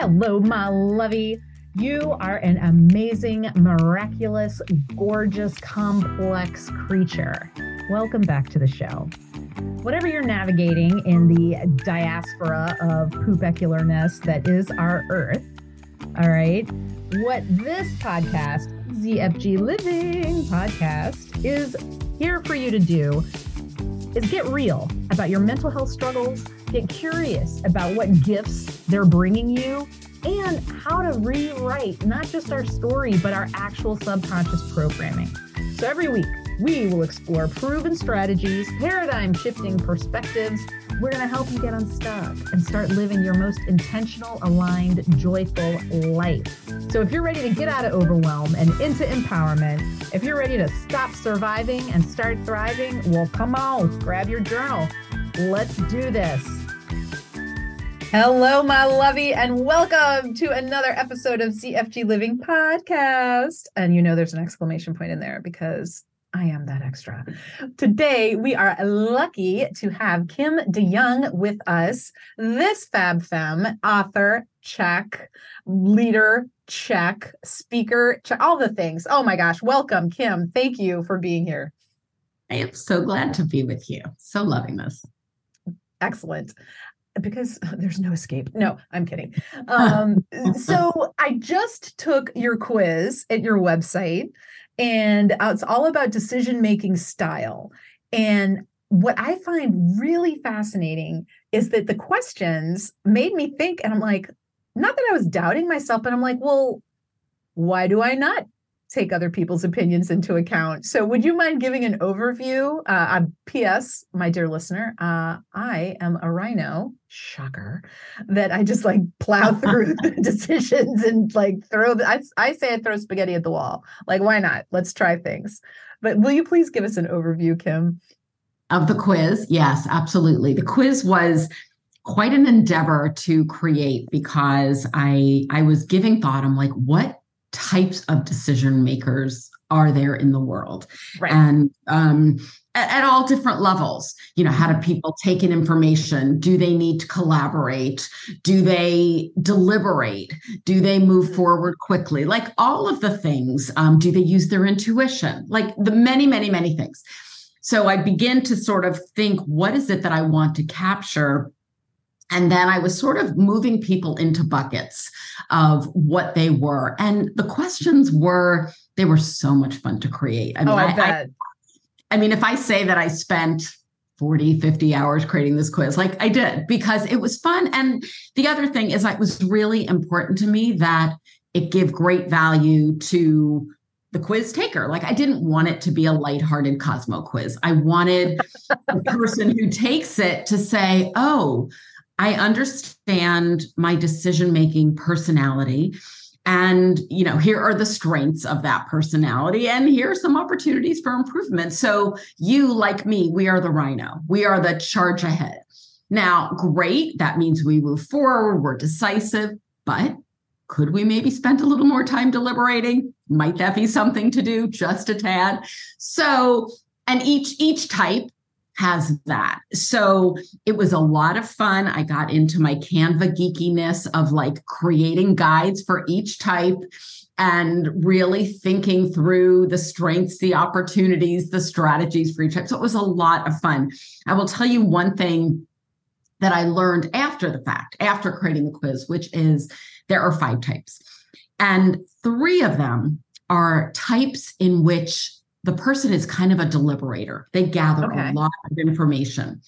Hello, my lovey. You are an amazing, miraculous, gorgeous, complex creature. Welcome back to the show. Whatever you're navigating in the diaspora of poopecularness that is our Earth, all right, what this podcast, ZFG Living Podcast, is here for you to do is get real about your mental health struggles, get curious about what gifts they're bringing you, and how to rewrite not just our story, but our actual subconscious programming. So every week, we will explore proven strategies, paradigm shifting perspectives. We're going to help you get unstuck and start living your most intentional, aligned, joyful life. So, if you're ready to get out of overwhelm and into empowerment, if you're ready to stop surviving and start thriving, well, come on, grab your journal. Let's do this. Hello, my lovey, and welcome to another episode of ZFG Living Podcast. And you know, there's an exclamation point in there because I am that extra. Today, we are lucky to have Kim DeYoung with us. This Fab Femme, author, check, leader, check, speaker, check, all the things. Oh my gosh, welcome, Kim. Thank you for being here. I am so glad to be with you. So loving this. Excellent because there's no escape. No, I'm kidding. Um, so I just took your quiz at your website, and uh, it's all about decision making style. And what I find really fascinating is that the questions made me think, and I'm like, not that I was doubting myself, but I'm like, well, why do I not take other people's opinions into account. So, would you mind giving an overview? Uh, P.S. My dear listener, uh, I am a rhino. Shocker, that I just like plow through the decisions and like throw. The, I, I say I throw spaghetti at the wall. Like, why not? Let's try things. But will you please give us an overview, Kim? Of the quiz? Yes, absolutely. The quiz was quite an endeavor to create because I I was giving thought. I'm like, what types of decision makers are there in the world right. and um, at, at, all different levels. You know how do people take in information? Do they need to collaborate? Do they deliberate? Do they move mm-hmm. forward quickly? Like all of the things um, do they use their intuition? Like the many many many things. So i begin to sort of think what is it that i want to capture? And then I was sort of moving people into buckets of what they were. And the questions were, they were so much fun to create. I mean, oh, I, I, I mean, if I say that I spent 40, 50 hours creating this quiz, like I did, because it was fun. And the other thing is, it was really important to me that it give great value to the quiz taker. Like I didn't want it to be a lighthearted Cosmo quiz. I wanted the person who takes it to say, oh, I understand my decision making personality. And, you know, here are the strengths of that personality, and here are some opportunities for improvement. So, you, like me, we are the rhino, we are the charge ahead. Now, great. That means we move forward, we're decisive, but could we maybe spend a little more time deliberating? Might that be something to do just a tad? So, and each each type has that. So it was a lot of fun. I got into my Canva geekiness of like creating guides for each type and really thinking through the strengths, the opportunities, the strategies for each type. So it was a lot of fun. I will tell you one thing that I learned after the fact, after creating the quiz, which is there are five types. And three of them are types in which the person is kind of a deliberator. They gather okay. a lot of information.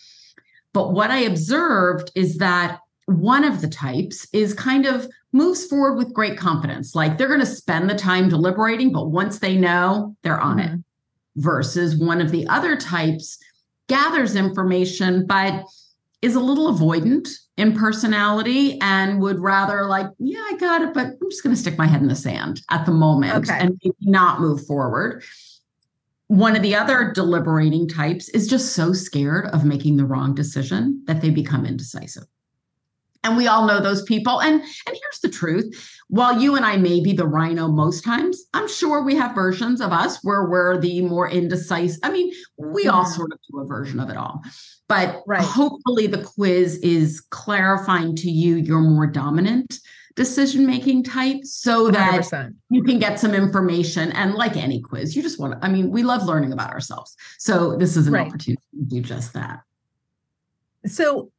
But what I observed is that one of the types is kind of moves forward with great confidence. Like they're going to spend the time deliberating, but once they know, they're on mm-hmm. it. Versus one of the other types gathers information, but is a little avoidant in personality and would rather like, yeah, I got it, but I'm just going to stick my head in the sand at the moment okay. and not move forward. One of the other deliberating types is just so scared of making the wrong decision that they become indecisive. And we all know those people. And, and here's the truth while you and I may be the rhino most times, I'm sure we have versions of us where we're the more indecisive. I mean, we yeah. all mm-hmm. sort of do a version of it all. But right. hopefully, the quiz is clarifying to you your more dominant decision making type so that 100%. you can get some information. And like any quiz, you just want to, I mean, we love learning about ourselves. So this is an Right. opportunity to do just that. So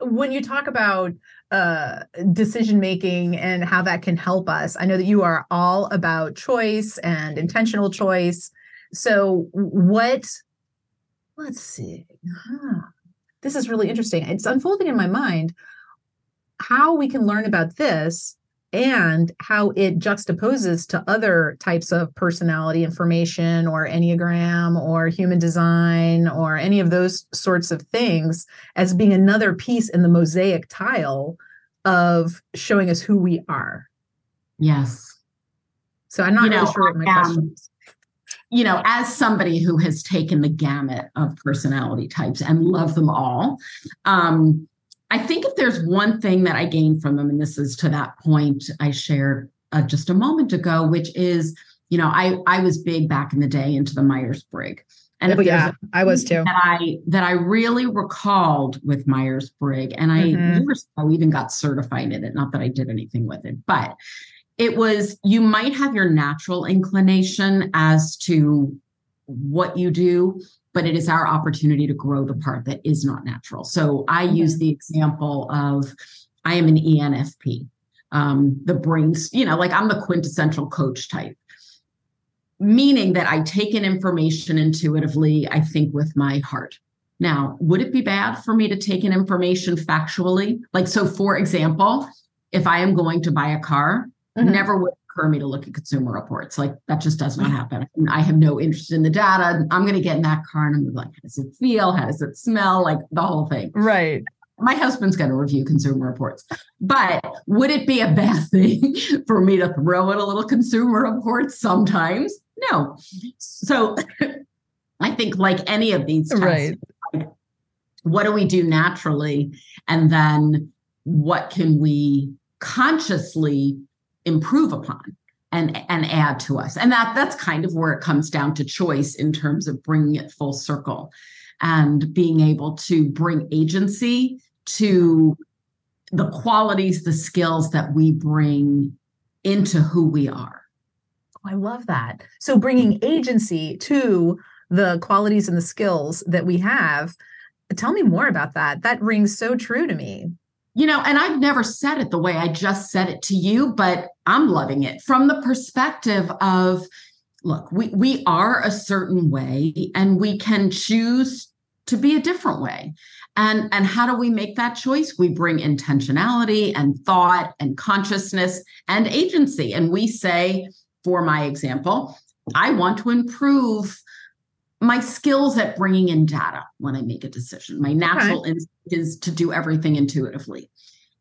when you talk about uh decision making and how that can help us, I know that you are all about choice and intentional choice. So what let's see. Huh. This is really interesting. It's unfolding in my mind how we can learn about this and how it juxtaposes to other types of personality information or enneagram or human design or any of those sorts of things as being another piece in the mosaic tile of showing us who we are Yes. so i'm not You know, really sure what my um, question is you know, as somebody who has taken the gamut of personality types and love them all, um, I think if there's one thing that I gained from them, and this is to that point I shared uh, just a moment ago, which is, you know, I I was big back in the day into the Myers Briggs, and oh, yeah i was too that I that I really recalled with Myers Briggs, and I Mhm. years ago even got certified in it. Not that I did anything with it, but it was you might have your natural inclination as to what you do, but it is our opportunity to grow the part that is not natural. So I use the example of I am an ENFP. Um, the brains, you know, like I'm the quintessential coach type meaning that I take in information intuitively, I think with my heart. Now, would it be bad for me to take in information factually? Like, so for example, if I am going to buy a car, Mhm. never would occur me to look at consumer reports. Like, that just does not mm. happen. I have no interest in the data. I'm going to get in that car and I'm like, how does it feel? How does it smell? Like, the whole thing right my husband's going to review consumer reports. But would it be a bad thing for me to throw in a little consumer report sometimes? No. So I think, like any of these tests, Right. like, what do we do naturally? And then what can we consciously improve upon? And, and add to us and that that's kind of where it comes down to choice in terms of bringing it full circle and being able to bring agency to the qualities, the skills that we bring into who we are. Oh, I love that. So bringing agency to the qualities and the skills that we have. Tell me more about that. That rings so true to me. You know, and I've never said it the way I just said it to you, but I'm loving it from the perspective of look, we, we are a certain way and we can choose to be a different way. And, and how do we make that choice? We bring intentionality and thought and consciousness and agency. And we say, for my example, I want to improve my skills at bringing in data when I make a decision. My natural instinct is to do everything intuitively.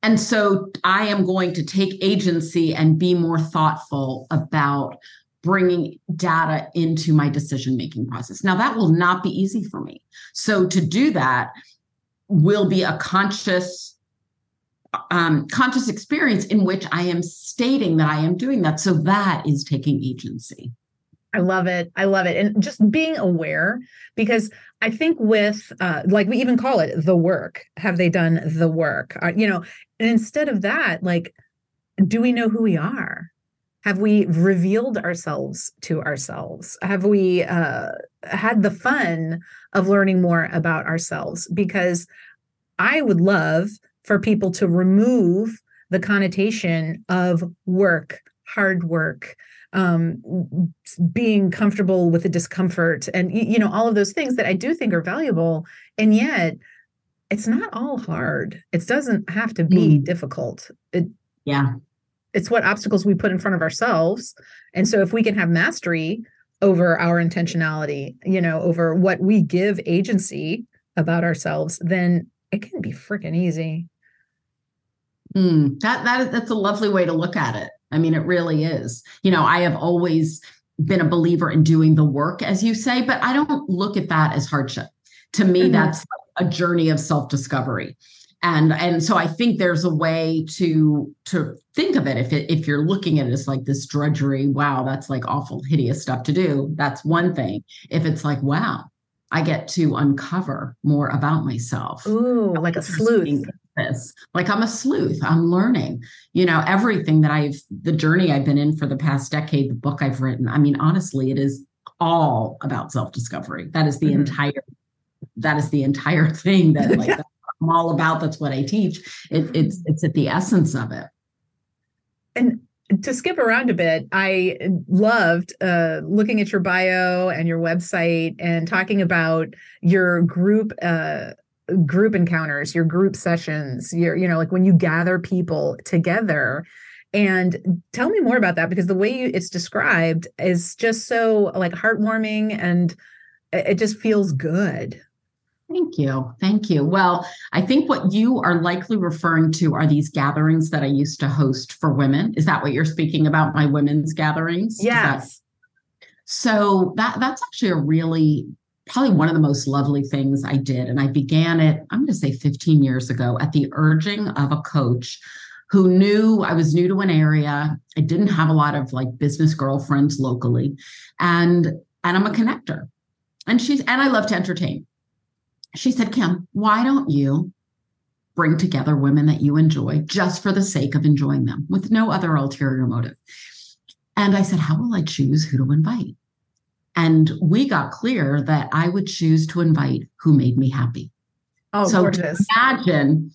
And so I am going to take agency and be more thoughtful about bringing data into my decision making process. Now, that will not be easy for me. So, to do that will be a conscious um, conscious experience in which I am stating that I am doing that. So that is taking agency. I love it. I love it. And just being aware, because I think with, uh, like we even call it the work, have they done the work? Uh, you know, and instead of that, like, do we know who we are? Have we revealed ourselves to ourselves? Have we uh, had the fun of learning more about ourselves? Because I would love for people to remove the connotation of work, hard work, um, being comfortable with the discomfort, and you know all of those things that I do think are valuable, and yet it's not all hard. It doesn't have to be Mm. difficult. It Yeah. it's what obstacles we put in front of ourselves, and so if we can have mastery over our intentionality, you know, over what we give agency about ourselves, then it can be freaking easy. Mm, that that that's a lovely way to look at it. I mean, it really is. You know, I have always been a believer in doing the work, as you say, but I don't look at that as hardship. To me, Mhm. that's a journey of self-discovery. And and so I think there's a way to to think of it if it, if you're looking at it as like this drudgery, wow, that's like awful hideous stuff to do. That's one thing. If it's like, wow, I get to uncover more about myself. Ooh, like a sleuth. This. Like I'm a sleuth. I'm learning, you know, everything that I've, the journey I've been in for the past decade, the book I've written. I mean, honestly, it is all about self discovery. That is the mm-hmm. entire, that is the entire thing that like I'm all about. That's what I teach. It, it's, it's at the essence of it. And to skip around a bit, I loved uh, looking at your bio and your website and talking about your group uh, group encounters, your group sessions, your you know like when you gather people together. And tell me more about that because the way you, it's described is just so like heartwarming and it just feels good. Thank you. Thank you. Well, I think what you are likely referring to are these gatherings that I used to host for women. Is that what you're speaking about? My women's gatherings? Yes. So that that's actually a really probably one of the most lovely things I did. And I began it, I'm going to say 15 years ago, at the urging of a coach who knew I was new to an area. I didn't have a lot of like business girlfriends locally. And and I'm a connector. And she's and I love to entertain she said, Kim, why don't you bring together women that you enjoy just for the sake of enjoying them with no other ulterior motive? And I said, How will I choose who to invite? And we got clear that I would choose to invite who made me happy. Oh, so gorgeous. imagine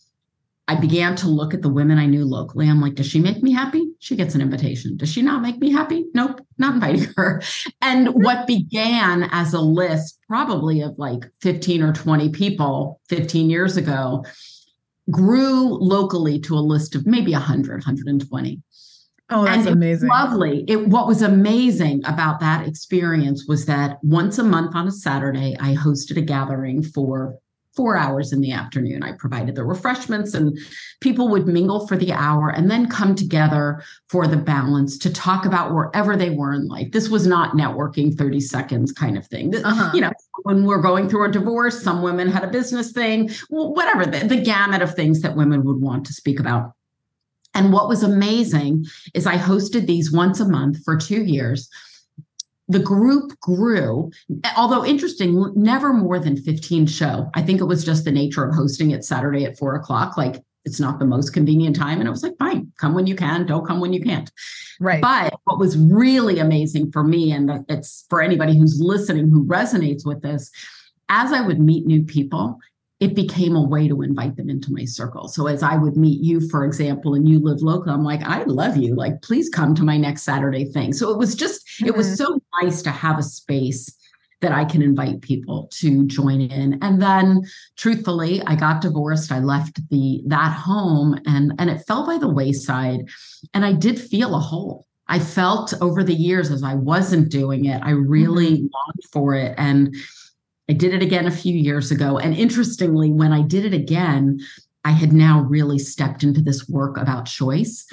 I began to look at the women I knew locally. I'm like, does she make me happy? She gets an invitation. Does she not make me happy? Nope, not inviting her. And what began as a list, probably of like 15 or 20 people 15 years ago, grew locally to a list of maybe 100, 120. Oh, that's amazing. Lovely. It what was amazing about that experience was that once a month on a Saturday, I hosted a gathering for four hours in the afternoon. I provided the refreshments, and people would mingle for the hour and then come together for the balance to talk about wherever they were in life. This was not networking 30 seconds kind of thing. Uh-huh. You know, when we're going through a divorce, some women had a business thing, whatever, the, the gamut of things that women would want to speak about. And what was amazing is I hosted these once a month for two years the group grew, although interesting, never more than 15 show. I think it was just the nature of hosting it Saturday at four o'clock. Like it's not the most convenient time. And it was like, fine, come when you can, don't come when you can't. Right. But what was really amazing for me, and it's for anybody who's listening who resonates with this, as I would meet new people, it became a way to invite them into my circle. So as I would meet you, for example, and you live local, I'm like, I love you. Like, please come to my next Saturday thing. So it was just, mm-hmm. it was mm-hmm. so nice to have a space that I can invite people to join in. And then truthfully, I got divorced. I left the that home and and it fell by the wayside. And I did feel a hole. I felt over the years as I wasn't doing it, I really mm-hmm. longed for it. And I did it again a few years ago. And interestingly, when I did it again, I had now really stepped into this work about choice.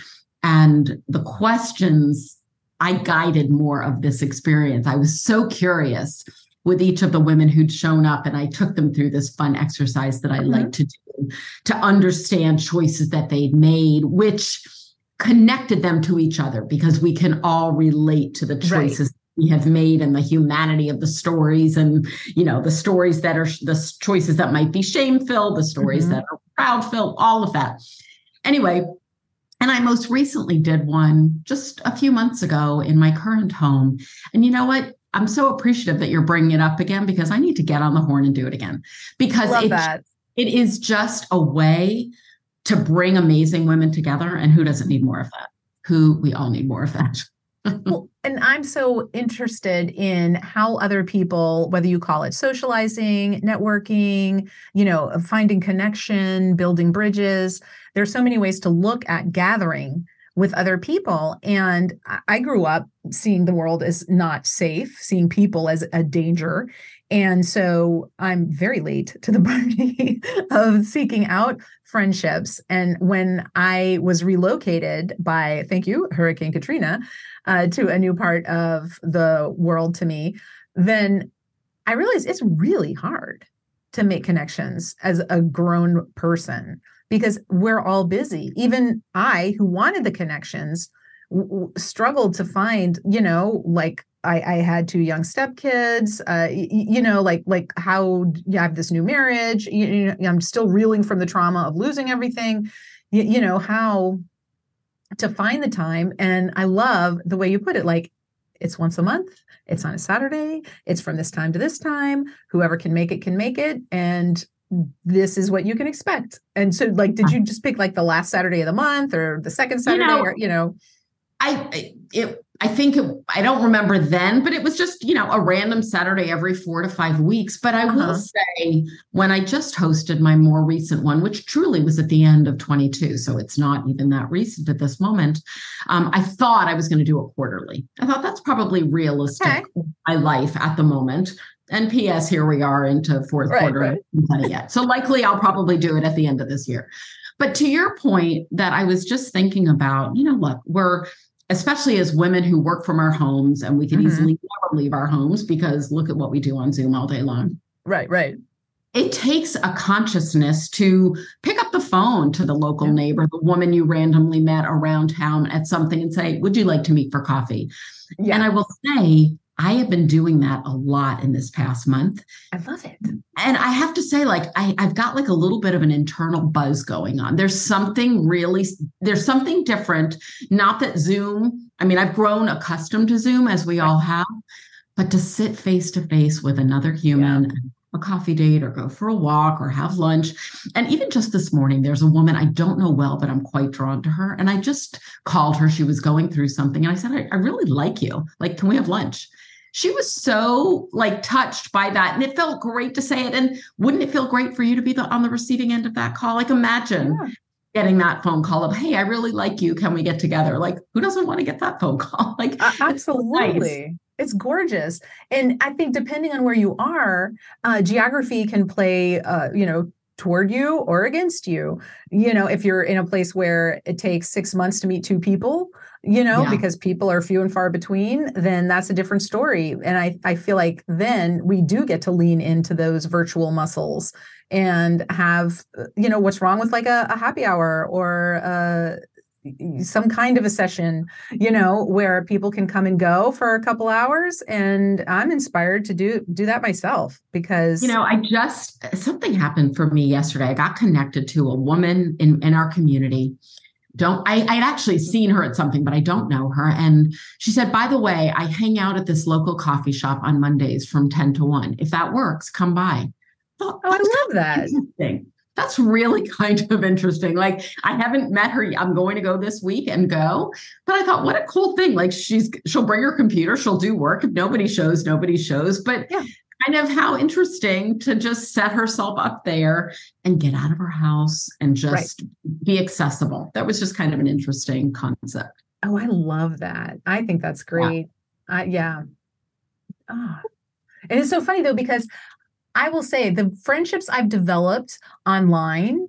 And the questions I guided more of this experience. I was so curious with each of the women who'd shown up, and I took them through this fun exercise that I mm-hmm. like to do to understand choices that they'd made, which connected them to each other because we can all relate to the choices we have made and the humanity of the stories and you know the stories that are the choices that might be shame filled the stories mm-hmm. that are proud filled all of that. Anyway and i most recently did one just a few months ago in my current home. And you know what? I'm so appreciative that you're bringing it up again because i need to get on the horn and do it again. Because it, it is just a way to bring amazing women together and who doesn't need more of that? Who we all need more of that well, and I'm so interested in how other people, whether you call it socializing, networking, you know, finding connection, building bridges, there's so many ways to look at gathering with other people. And I grew up seeing the world as not safe, seeing people as a danger. And so I'm very late to the party of seeking out friendships. And when I was relocated by, thank you, Hurricane Katrina, uh, to a new part of the world to me, then I realized it's really hard to make connections as a grown person because we're all busy. Even I, who wanted the connections, w- struggled to find, you know, like I, I had two young stepkids. Uh, y- you know, like like how you have this new marriage. You, you know, I'm still reeling from the trauma of losing everything. You know how to find the time, and I love the way you put it. Like it's once a month. It's on a Saturday. It's from this time to this time. Whoever can make it can make it, and this is what you can expect. And so, like, did you just pick like the last Saturday of the month or the second Saturday, you know, or you know? I it I think it, I don't remember then, but it was just, you know, a random Saturday every four to five weeks. But I uh-huh. will say, when I just hosted my more recent one, which truly was at the end of 22, so it's not even that recent at this moment, um, I thought I was going to do it quarterly. I thought that's probably realistic okay. my life at the moment. And P.S. Here we are into fourth right, quarter right. yet. So likely I'll probably do it at the end of this year. But to your point that I was just thinking about, you know, look, we're especially as women who work from our homes and we can mm-hmm. easily never leave our homes because look at what we do on Zoom all day long. Right, right. It takes a consciousness to pick up the phone to the local yeah. neighbor, the woman you randomly met around town at something and say, Would you like to meet for coffee? Yeah. And I will say, I have been doing that a lot in this past month. I love it. And I have to say, like, I, I've got like a little bit of an internal buzz going on. There's something really, there's something different. Not that Zoom, I mean, I've grown accustomed to Zoom as we all have, but to sit face to face with another human, yeah. A coffee date or go for a walk or have lunch. And even just this morning, there's a woman I don't know well, but I'm quite drawn to her. And I just called her. She was going through something. And I said, I, I really like you. Like, can we have lunch? she was so like touched by that and it felt great to say it and wouldn't it feel great for you to be the, on the receiving end of that call like imagine yeah. getting that phone call of hey i really like you can we get together like who doesn't want to get that phone call like uh, absolutely. It's gorgeous and i think depending on where you are uh, geography can play uh, you know toward you or against you you know if you're in a place where it takes six months to meet two people you know, yeah. because people are few and far between, then that's a different story. And I, I feel like then we do get to lean into those virtual muscles and have, you know, what's wrong with like a, a happy hour or uh, some kind of a session, you know, where people can come and go for a couple hours. And I'm inspired to do do that myself because you know, I just something happened for me yesterday. I got connected to a woman in, in our community don't I, I'd actually seen her at something, but I don't know her. And she said, by the way, I hang out at this local coffee shop on Mondays from 10 to 1. If that works, come by. oh, I love that. That's really kind of interesting. Like I haven't met her. I'm going to go this week and go. But I thought, what a cool thing. Like she's she'll bring her computer, she'll do work. If nobody shows, nobody shows. But yeah kind of how interesting to just set herself up there and get out of her house and just right. be accessible. That was just kind of an interesting concept. Oh, I love that. I think that's great. Yeah. Uh, yeah. Oh. And it's so funny though, because I will say the friendships I've developed online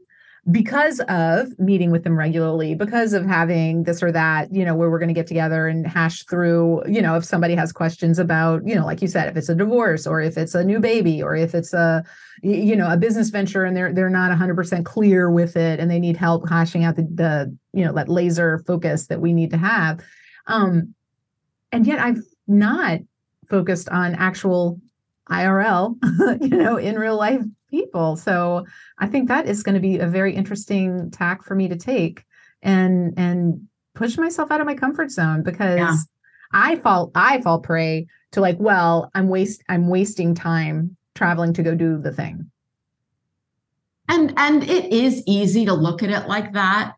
because of meeting with them regularly, because of having this or that, you know, where we're going to get together and hash through, you know, if somebody has questions about, you know, like you said, if it's a divorce or if it's a new baby or if it's a, you know, a business venture and they're they're not 100% clear with it and they need help hashing out the, the you know, that laser focus that we need to have. Um, and yet I've not focused on actual IRL, you know, in real life people. So I think that is going to be a very interesting tack for me to take and and push myself out of my comfort zone because yeah. I fall I fall prey to like, well, I'm waste I'm wasting time traveling to go do the thing. And and it is easy to look at it like that,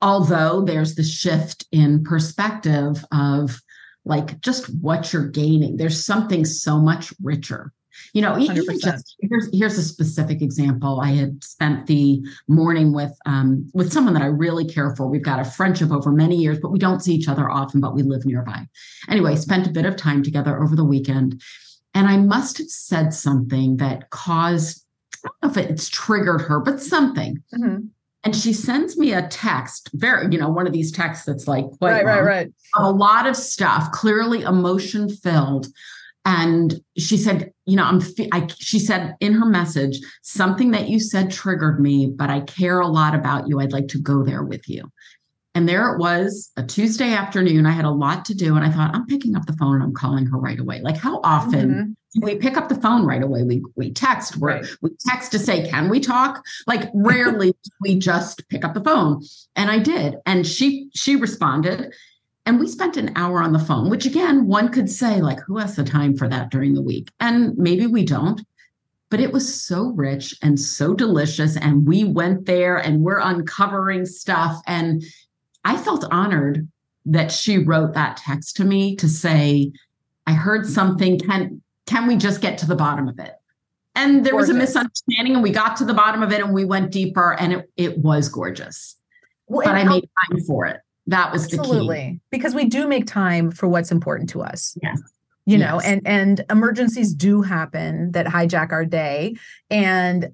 although there's the shift in perspective of like just what you're gaining. There's something so much richer you know, even just here's here's a specific example. I had spent the morning with um, with someone that I really care for. We've got a friendship over many years, but we don't see each other often, but we live nearby. Anyway, spent a bit of time together over the weekend, and I must have said something that caused I don't know if it's triggered her, but something. Mm-hmm. And she sends me a text, very, you know, one of these texts that's like quite right, right, right. A lot of stuff, clearly emotion filled and she said you know i'm I, she said in her message something that you said triggered me but i care a lot about you i'd like to go there with you And there it was, a Tuesday afternoon. I had a lot to do. And I thought, I'm picking up the phone and I'm calling her right away. Like, how often Mhm. do we pick up the phone right away? We we text, we Right. we text to say, can we talk? Like rarely we just pick up the phone. And I did. And she she responded. And we spent an hour on the phone, which again, one could say, like, who has the time for that during the week? And maybe we don't but it was so rich and so delicious. And we went there and we're uncovering stuff. And I felt honored that she wrote that text to me to say, I heard something. Can can we just get to the bottom of it? And there was a misunderstanding, and we got to the bottom of it and we went deeper, and it, it was gorgeous. Well, But I made time for it. That was the key. absolutely because we do make time for what's important to us Yes. you know Yes. and and emergencies do happen that hijack our day and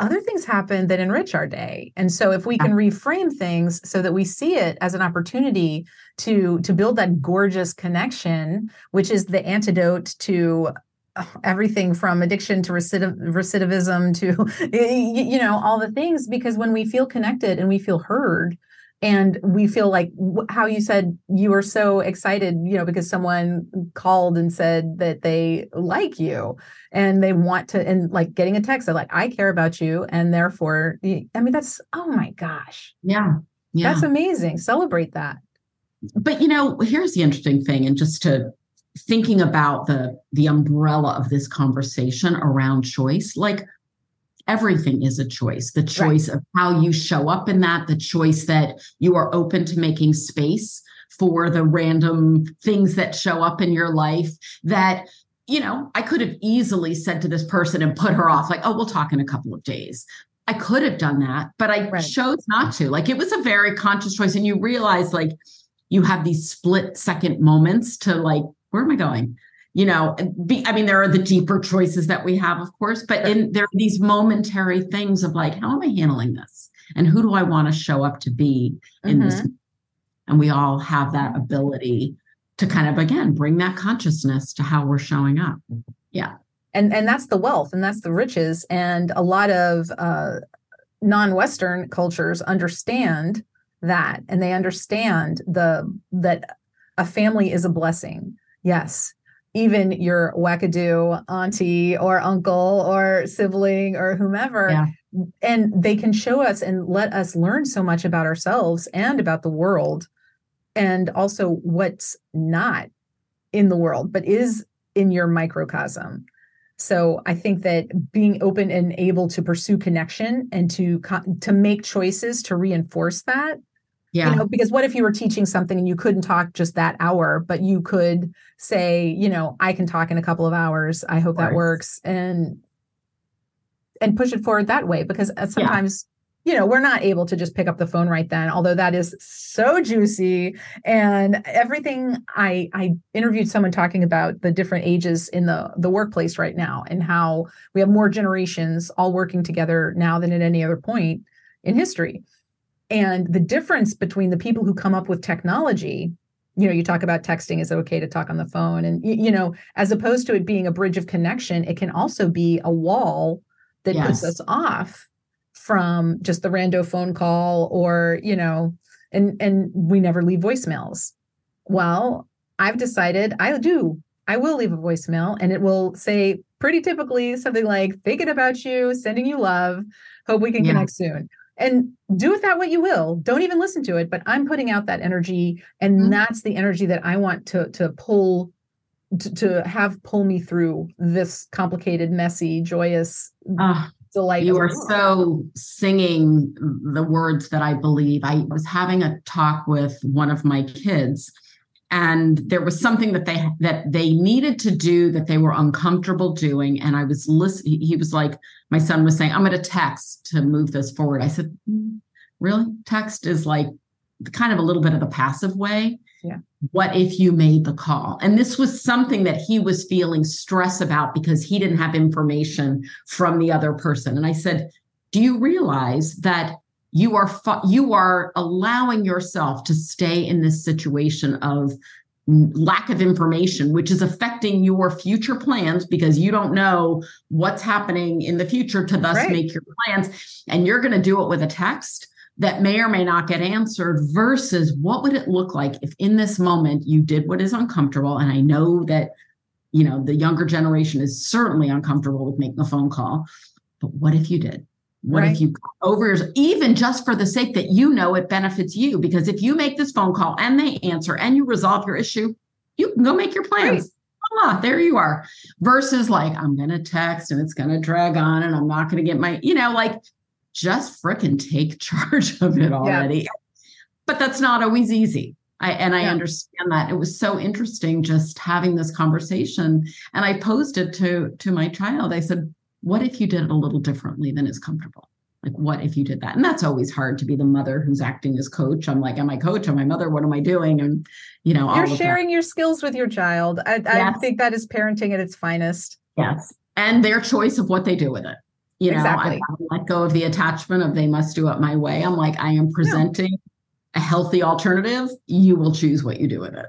other things happen that enrich our day. And so if we can reframe things so that we see it as an opportunity to to build that gorgeous connection which is the antidote to uh, everything from addiction to recidiv- recidivism to you know all the things because when we feel connected and we feel heard and we feel like how you said you were so excited you know because someone called and said that they like you and they want to and like getting a text they're like i care about you and therefore i mean that's oh my gosh Yeah. Yeah. that's amazing celebrate that but you know here's the interesting thing and just to thinking about the the umbrella of this conversation around choice like everything is a choice. The choice of how you show up in that the choice that you are open to making space for the random things that show up in your life that you know i could have easily said to this person and put her off like oh we'll talk in a couple of days. I could have done that but i Right. chose not to. Like it was a very conscious choice and you realize like you have these split second moments to like where am i going you know be, i mean there are the deeper choices that we have of course but in there are these momentary things of like how am i handling this? And who do i want to show up to be in this Mhm. and we all have that ability to kind of again bring that consciousness to how we're showing up. Yeah. and and that's the wealth and that's the riches. And a lot of uh non-western cultures understand that and they understand the that a family is a blessing. Yes even your wackadoo auntie or uncle or sibling or whomever Yeah. and they can show us and let us learn so much about ourselves and about the world and also what's not in the world but is in your microcosm so i think that being open and able to pursue connection and to to make choices to reinforce that yeah. you know because what if you were teaching something and you couldn't talk just that hour but you could say you know i can talk in a couple of hours. I hope that works and and push it forward that way because uh, sometimes you know we're not able to just pick up the phone right then although that is so juicy and everything i i interviewed someone talking about the different ages in the the workplace right now and how we have more generations all working together now than at any other point in history and the difference between the people who come up with technology you know you talk about texting is it okay to talk on the phone? And you know as opposed to it being a bridge of connection it can also be a wall that puts us off from just the rando phone call or you know and and we never leave voicemails. Well i've decided i do i will leave a voicemail and it will say pretty typically something like thinking about you sending you love. Hope we can Yeah. connect soon and do with that what you will don't even listen to it but i'm putting out that energy and Mhm. that's the energy that i want to to pull to, to have pull me through this complicated messy joyous Ah, delight you are so singing the words that I believe. I was having a talk with one of my kids and there was something that they that they needed to do that they were uncomfortable doing and I was listening he was like my son was saying I'm going to text to move this forward. I said, "Mm, "Really? Text is like kind of a little bit of the passive way." Yeah. What if you made the call? And this was something that he was feeling stress about because he didn't have information from the other person. And I said, "Do you realize that you are fu- you are allowing yourself to stay in this situation of lack of information which is affecting your future plans because you don't know what's happening in the future to thus Right. make your plans. And you're going to do it with a text that may or may not get answered versus what would it look like if in this moment you did what is uncomfortable? And i know that you know the younger generation is certainly uncomfortable with making a phone call but what if you did what Right. if you over even just for the sake that you know it benefits you because if you make this phone call and they answer and you resolve your issue you can go make your plans voila, there you are versus like i'm going to text and it's going to drag on and i'm not going to get my you know like just frickin' take charge of it already but that's not always easy I, and I Yeah. understand that it was so interesting just having this conversation. And I posed it to to my child. I said, "What if you did it a little differently than is comfortable? Like, what if you did that?" And that's always hard to be the mother who's acting as coach. I'm like, "Am I coach? Am I mother? What am I doing?" And you know, You're sharing your skills with your child. I, I think that is parenting at its finest. Yes. And their choice of what they do with it. You know, Exactly. I let go of the attachment of they must do it my way. I'm like, I am presenting a healthy alternative. You will choose what you do with it.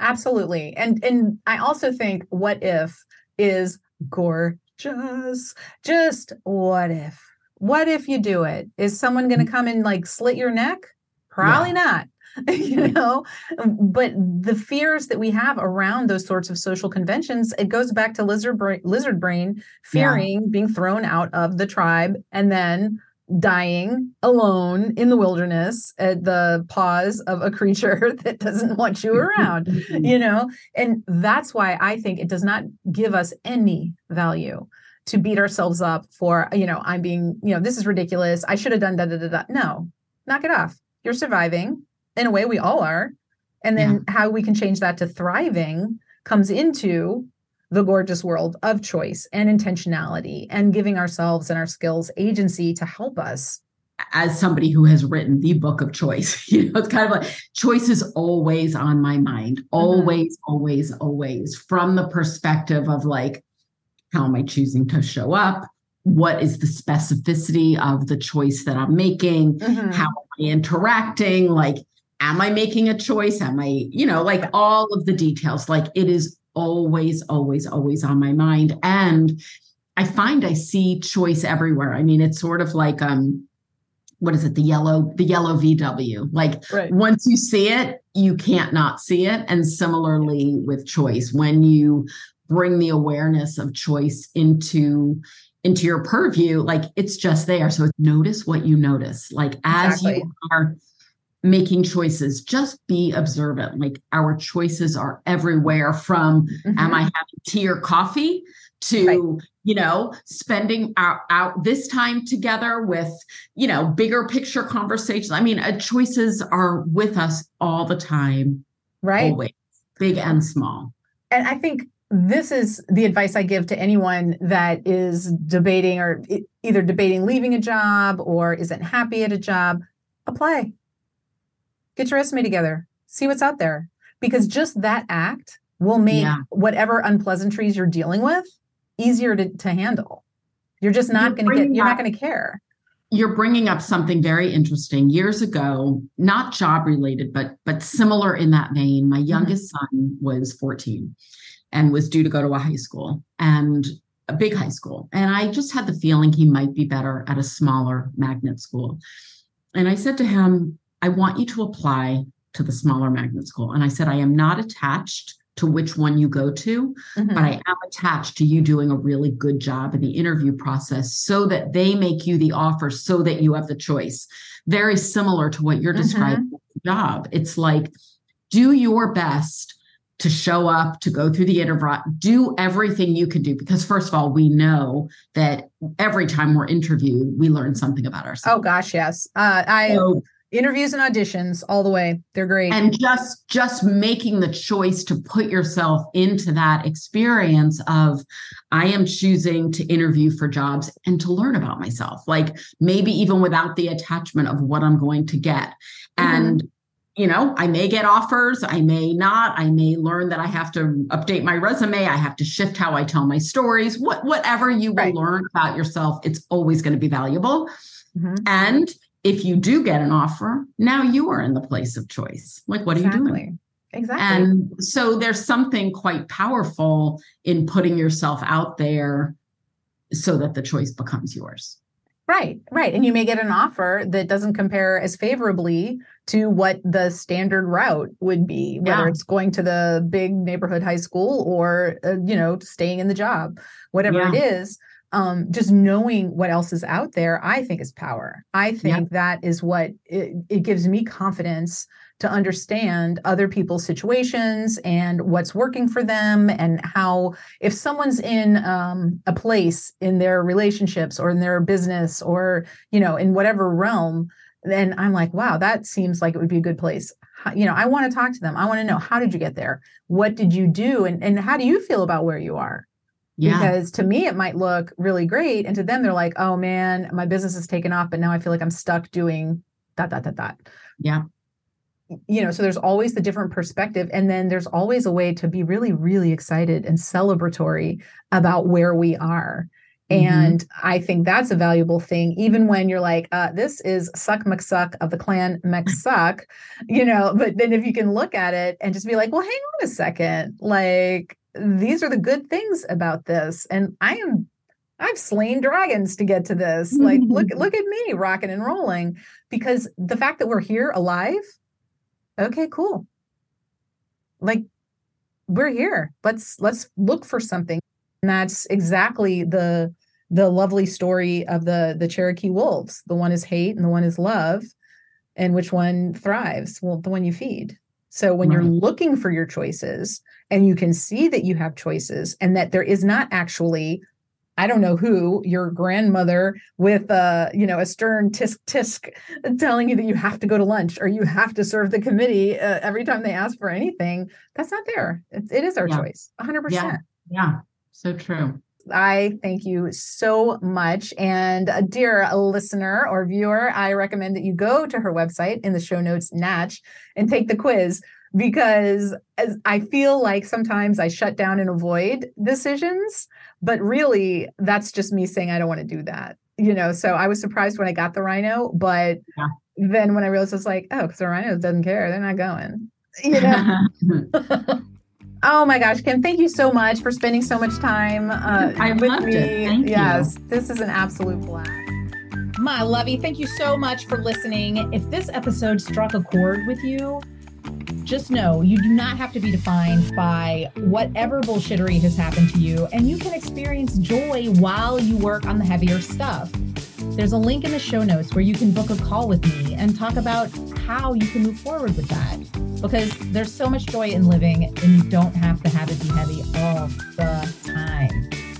Absolutely. And and I also think what if is gorgeous. Just just what if? What if you do it? Is someone going to mm. come and like slit your neck? Probably not. you mm. know, but the fears that we have around those sorts of social conventions, it goes back to lizard brain, lizard brain fearing being thrown out of the tribe and then dying alone in the wilderness at the paws of a creature that doesn't want you around you know? And that's why i think it does not give us any value to beat ourselves up for you know i'm being you know this is ridiculous i should have done da da da da. No knock it off. You're surviving. In a way we all are. And then how we can change that to thriving comes into the gorgeous world of choice and intentionality and giving ourselves and our skills agency to help us as somebody who has written the book of choice, you know, it's kind of like choice is always on my mind, mm-hmm. always, always, always, from the perspective of like, how am I choosing to show up? What is the specificity of the choice that I'm making? Mm-hmm. How am I interacting? Like, am I making a choice? Am I, you know, like all of the details? Like, it is always, always, always on my mind. And I find I see choice everywhere. I mean, it's sort of like, um, what is it the yellow the yellow vw like right once you see it you can't not see it and similarly with choice when you bring the awareness of choice into into your purview like it's just there so notice what you notice like as Exactly. you are making choices just be observant like our choices are everywhere from Mhm. am i having tea or coffee to Right. you know spending out, out this time together with you know bigger picture conversations i mean uh, choices are with us all the time right always big and small and I think this is the advice I give to anyone that is debating or either debating leaving a job or isn't happy at a job. Apply. Get your resume together. See what's out there. Because just that act will make Yeah. whatever unpleasantries you're dealing with easier to, to handle. You're just not going to get, you're not going to care. you're bringing up something very interesting years ago not job related but but similar in that vein my mm-hmm. youngest son was 14 and was due to go to a high school and a big high school and i just had the feeling he might be better at a smaller magnet school and i said to him i want you to apply to the smaller magnet school and i said i am not attached to which one you go to Mhm. but I am attached to you doing a really good job in the interview process so that they make you the offer so that you have the choice. Very similar to what you're Mhm. describing the job. It's like, do your best to show up, to go through the interview, do everything you can do. Because, first of all, we know that every time we're interviewed, we learn something about ourselves. oh gosh, yes. Uh, I So- interviews and auditions all the way. They're great. and just just making the choice to put yourself into that experience of i am choosing to interview for jobs and to learn about myself like maybe even without the attachment of what i'm going to get Mhm. and you know i may get offers i may not i may learn that i have to update my resume i have to shift how i tell my stories what whatever you will Right. learn about yourself it's always going to be valuable Mhm. and if you do get an offer, now you are in the place of choice. Like, what are you doing? Exactly. And so there's something quite powerful in putting yourself out there so that the choice becomes yours. Right, right. And you may get an offer that doesn't compare as favorably to what the standard route would be, whether Yeah. it's going to the big neighborhood high school or, uh, you know, staying in the job, whatever it is. Um, just knowing what else is out there, I think is power. I think that is what it, it gives me confidence to understand other people's situations and what's working for them and how if someone's in um, a place in their relationships or in their business or you know in whatever realm then i'm like wow that seems like it would be a good place. You know i want to talk to them. I want to know how did you get there? What did you do? And, and how do you feel about where you are Yeah. because to me it might look really great and to them they're like oh man my business is taken off but now i feel like i'm stuck doing that that that that Yeah. you know so there's always the different perspective and then there's always a way to be really really excited and celebratory about where we are Mhm. and i think that's a valuable thing even when you're like uh, this is suck mcsuck of the clan mcsuck you know but then if you can look at it and just be like well hang on a second like these are the good things about this and i am I've slain dragons to get to this. Like, look, look at me rocking and rolling. Because the fact that we're here alive, okay, cool. Like, we're here. Let's let's look for something. And that's exactly the the lovely story of the the Cherokee wolves. The one is hate and the one is love. And which one thrives? Well, the one you feed. So when you're looking for your choices and you can see that you have choices and that there is not actually I don't know who, your grandmother with uh, you know, a stern tisk tisk telling you that you have to go to lunch or you have to serve the committee uh, every time they ask for anything. That's not there. It, it is our Yeah. choice. 100%. Yeah. Yeah. So true. I thank you so much. And uh, dear listener or viewer, I recommend that you go to her website in the show notes, Natch, and take the quiz because as I feel like sometimes I shut down and avoid decisions, but really that's just me saying I don't want to do that. You know, so I was surprised when I got the rhino, but Yeah. then when I realized it's like, oh, because the rhino doesn't care, they're not going. You know. Oh my gosh, Kim, thank you so much for spending so much time uh, I with loved me. it. Thank you. yes, this is an absolute blast. My lovey, thank you so much for listening. If this episode struck a chord with you, just know you do not have to be defined by whatever bullshittery has happened to you, and you can experience joy while you work on the heavier stuff. There's a link in the show notes where you can book a call with me and talk about how you can move forward with that. Because there's so much joy in living, and you don't have to have it be heavy all the time.